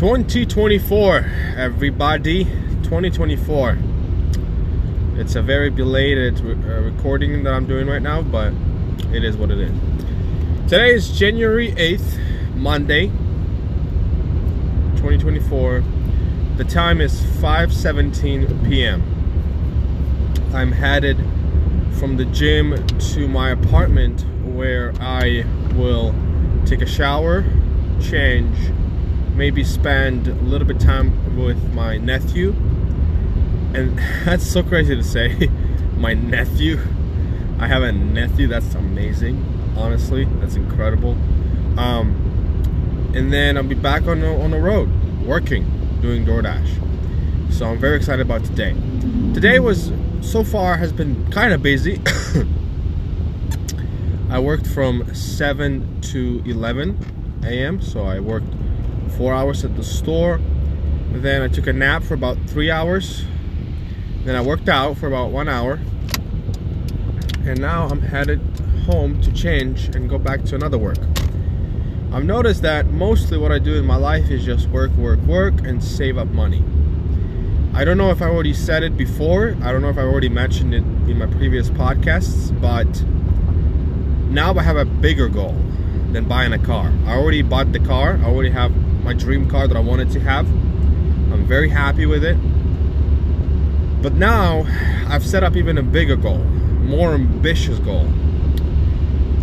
2024, everybody. 2024. It's a very belated re- uh, recording that I'm doing right now, but it is what it is. Today is January 8th, Monday, 2024. The time is 5:17 p.m. I'm headed from the gym to my apartment where I will take a shower, change, maybe spend a little bit time with my nephew. And that's so crazy to say, my nephew. I have a nephew. That's amazing. Honestly, that's incredible. Um, and then I'll be back on the, on the road, working, doing DoorDash. So I'm very excited about today. Today was so far has been kind of busy. I worked from 7 to 11 a.m. So I worked four hours at the store. Then I took a nap for about three hours. Then I worked out for about one hour. And now I'm headed home to change and go back to another work. I've noticed that mostly what I do in my life is just work, work, work, and save up money. I don't know if I already said it before. I don't know if I already mentioned it in my previous podcasts, but now I have a bigger goal than buying a car. I already bought the car. I already have my dream car that I wanted to have. I'm very happy with it. But now I've set up even a bigger goal, more ambitious goal.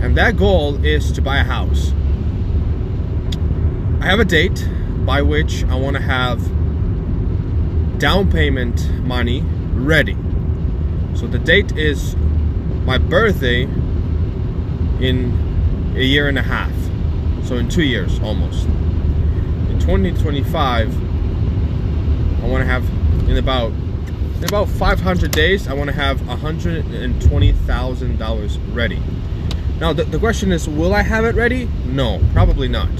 And that goal is to buy a house. I have a date by which I want to have down payment money ready. So the date is my birthday in a year and a half. So in two years almost. In 2025, I want to have in about in about 500 days, I want to have $120,000 ready. Now the, the question is, will I have it ready? No, probably not.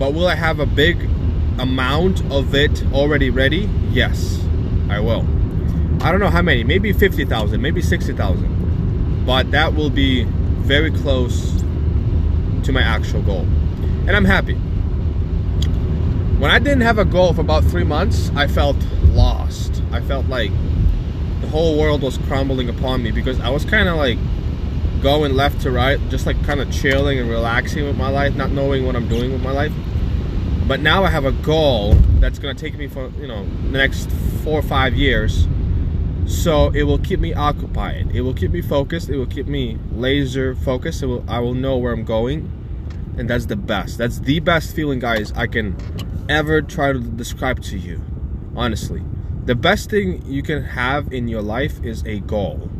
But will I have a big amount of it already ready? Yes, I will. I don't know how many, maybe 50,000, maybe 60,000. But that will be very close to my actual goal. And I'm happy. When I didn't have a goal for about three months, I felt lost. I felt like the whole world was crumbling upon me because I was kind of like going left to right, just like kind of chilling and relaxing with my life, not knowing what I'm doing with my life. But now I have a goal that's gonna take me for you know the next four or five years. So it will keep me occupied. It will keep me focused. It will keep me laser focused. Will, I will know where I'm going, and that's the best. That's the best feeling, guys. I can ever try to describe to you, honestly. The best thing you can have in your life is a goal.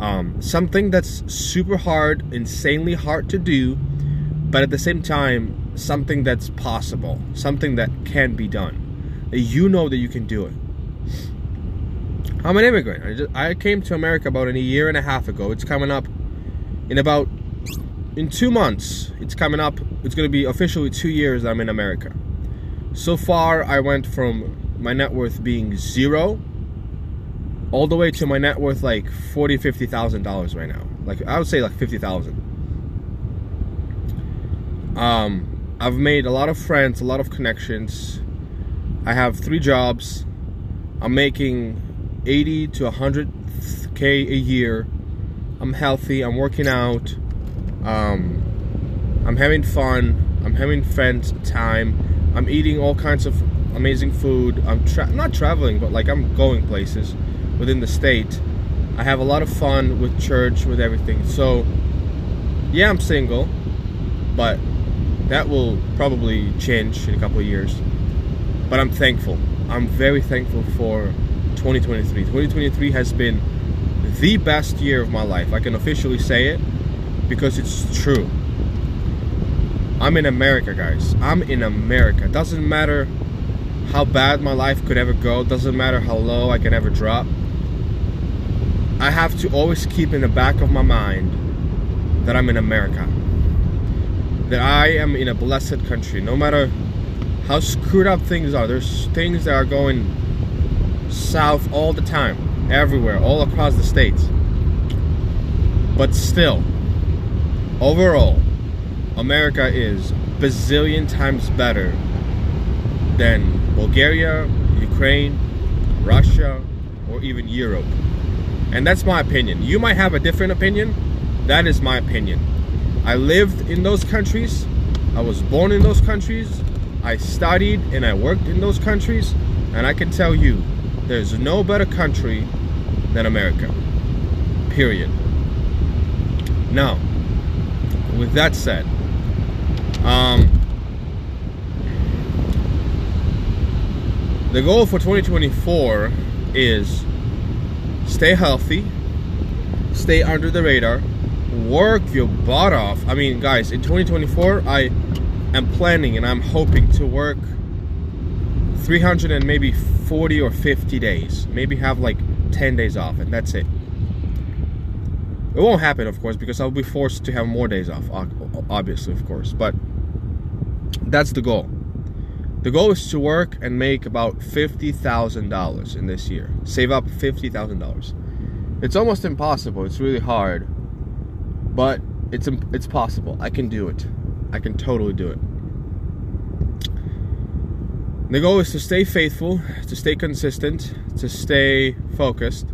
Um, something that's super hard, insanely hard to do, but at the same time, something that's possible, something that can be done. You know that you can do it. I'm an immigrant. I, just, I came to America about a year and a half ago. It's coming up in about in two months. It's coming up. It's to be officially two years I'm in America. So far, I went from my net worth being zero all the way to my net worth like forty, fifty thousand dollars right now. Like I would say like fifty thousand. Um, I've made a lot of friends, a lot of connections. I have three jobs. I'm making eighty to hundred k a year. I'm healthy. I'm working out. Um, I'm having fun. I'm having friends time. I'm eating all kinds of amazing food. I'm tra- not traveling, but like I'm going places within the state. I have a lot of fun with church, with everything. So, yeah, I'm single, but that will probably change in a couple of years. But I'm thankful. I'm very thankful for 2023. 2023 has been the best year of my life. I can officially say it because it's true. I'm in America, guys. I'm in America. Doesn't matter how bad my life could ever go, doesn't matter how low I can ever drop. I have to always keep in the back of my mind that I'm in America. That I am in a blessed country. No matter how screwed up things are, there's things that are going south all the time, everywhere, all across the states. But still, overall, America is bazillion times better than Bulgaria, Ukraine, Russia, or even Europe. And that's my opinion. You might have a different opinion. That is my opinion. I lived in those countries. I was born in those countries. I studied and I worked in those countries. And I can tell you, there's no better country than America. Period. Now, with that said, um, the goal for 2024 is stay healthy, stay under the radar, work your butt off. I mean, guys, in 2024, I am planning and I'm hoping to work 300 and maybe 40 or 50 days. Maybe have like 10 days off, and that's it. It won't happen, of course, because I'll be forced to have more days off, obviously, of course. But that's the goal. The goal is to work and make about $50,000 in this year. Save up $50,000. It's almost impossible. It's really hard. But it's it's possible. I can do it. I can totally do it. The goal is to stay faithful, to stay consistent, to stay focused,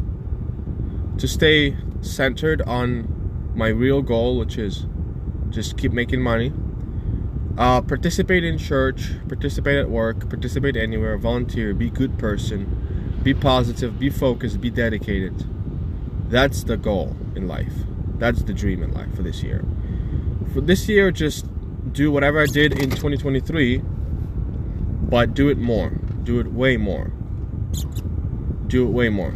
to stay centered on my real goal, which is just keep making money uh, participate in church, participate at work, participate anywhere, volunteer, be good person, be positive, be focused, be dedicated. That's the goal in life. That's the dream in life for this year. For this year, just do whatever I did in 2023, but do it more. Do it way more. Do it way more.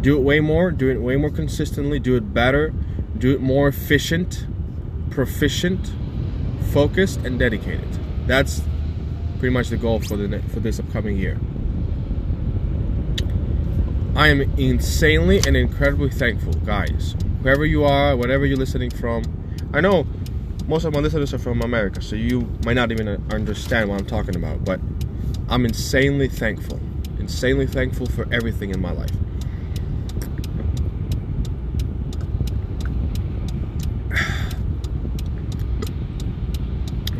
Do it way more. Do it way more consistently. Do it better. Do it more efficient, proficient focused and dedicated. That's pretty much the goal for the for this upcoming year. I am insanely and incredibly thankful, guys. Whoever you are, whatever you're listening from, I know most of my listeners are from America, so you might not even understand what I'm talking about, but I'm insanely thankful. Insanely thankful for everything in my life.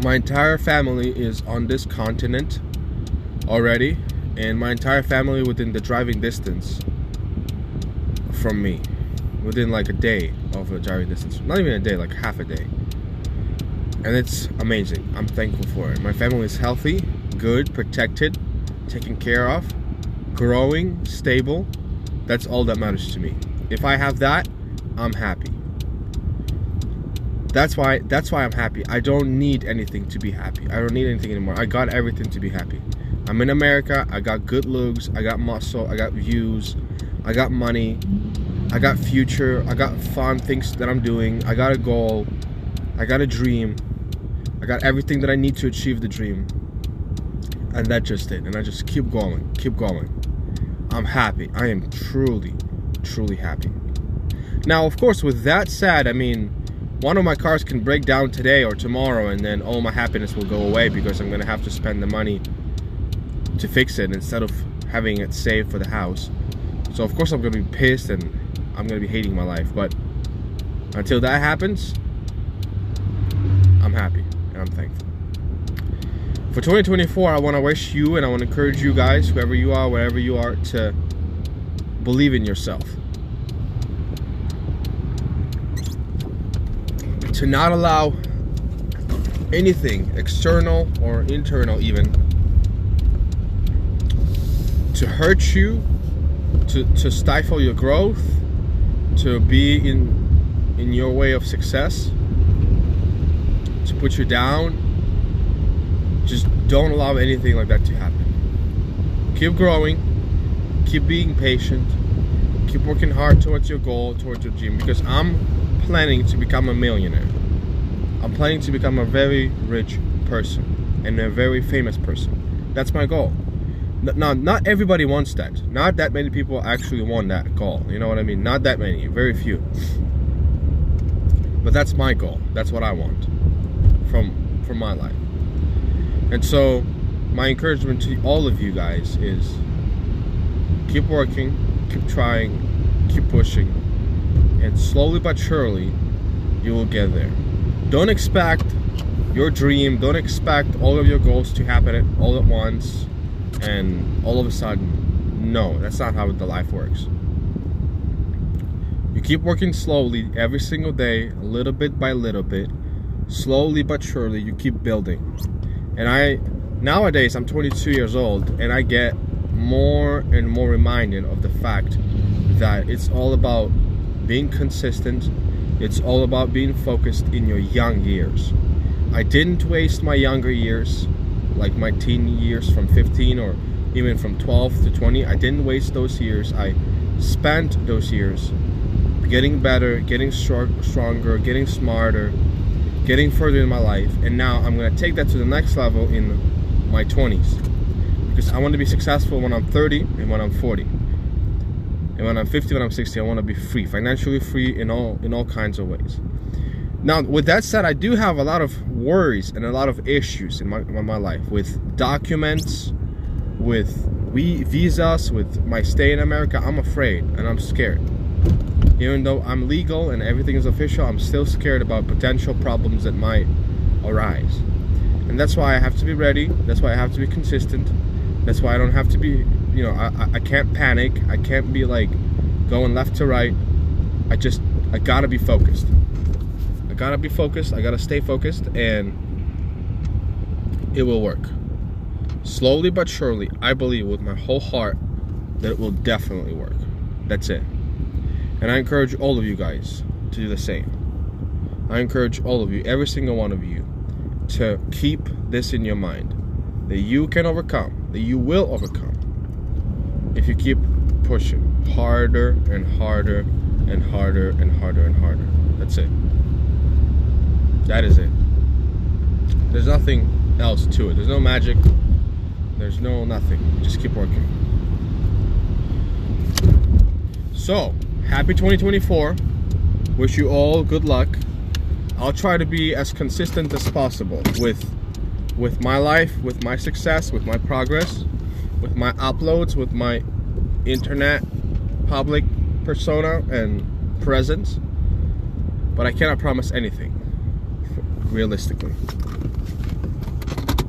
My entire family is on this continent already and my entire family within the driving distance from me. Within like a day of a driving distance. Not even a day like half a day. And it's amazing. I'm thankful for it. My family is healthy good protected taken care of growing stable. That's all that matters to me. If i have that i'm happy that's why that's why I'm happy. I don't need anything to be happy. I don't need anything anymore. I got everything to be happy. I'm in America. I got good looks. I got muscle. I got views. I got money. I got future. I got fun things that I'm doing. I got a goal. I got a dream. I got everything that I need to achieve the dream. And that just it. And I just keep going. Keep going. I'm happy. I am truly, truly happy. Now, of course, with that said, I mean, one of my cars can break down today or tomorrow and then all my happiness will go away because I'm gonna have to spend the money to fix it instead of having it saved for the house. So of course I'm gonna be pissed and I'm gonna be hating my life. But until that happens, I'm happy and I'm thankful. For 2024, I want to wish you and I want to encourage you guys, whoever you are, wherever you are, to believe in yourself. To not allow anything external or internal even to hurt you to, to stifle your growth to be in in your way of success to put you down. Just don't allow anything like that to happen. Keep growing. Keep being patient. Keep working hard towards your goal towards your dream because i'm planning to become a millionaire. I'm planning to become a very rich person and a very famous person. That's my goal. Now, not everybody wants that. Not that many people actually want that goal. You know what I mean? Not that many. Very few. But that's my goal. That's what I want from from my life. And so, my encouragement to all of you guys is keep working, keep trying, keep pushing, and slowly but surely you will get there. Don't expect your dream. Don't expect all of your goals to happen all at once and all of a sudden. No, that's not how the life works. You keep working slowly every single day, little bit by little bit. Slowly but surely, you keep building. And I, nowadays, I'm 22 years old, and I get more and more reminded of the fact that it's all about being consistent. It's all about being focused in your young years. I didn't waste my younger years, like my teen years from 15 or even from 12 to 20. I didn't waste those years. I spent those years getting better, getting stronger, getting smarter, getting further in my life. And now I'm going to take that to the next level in my 20s. Because I want to be successful when I'm 30 and when I'm 40. And when I'm 50, when I'm 60, I want to be free, financially free in all in all kinds of ways. Now, with that said, I do have a lot of worries and a lot of issues in my, in my life with documents, with we visas, with my stay in America. I'm afraid and I'm scared. Even though I'm legal and everything is official, I'm still scared about potential problems that might arise. And that's why I have to be ready. That's why I have to be consistent. That's why I don't have to be, you know, I, I can't panic. I can't be like going left to right. I just, I gotta be focused. I gotta be focused. I gotta stay focused and it will work. Slowly but surely, I believe with my whole heart that it will definitely work. That's it. And I encourage all of you guys to do the same. I encourage all of you, every single one of you, to keep this in your mind that you can overcome, that you will overcome if you keep pushing harder and harder and harder and harder and harder. That's it. That is it. There's nothing else to it. There's no magic. There's no nothing. Just keep working. So, happy 2024. Wish you all good luck. I'll try to be as consistent as possible with with my life, with my success, with my progress, with my uploads, with my internet public persona and presence. But I cannot promise anything realistically.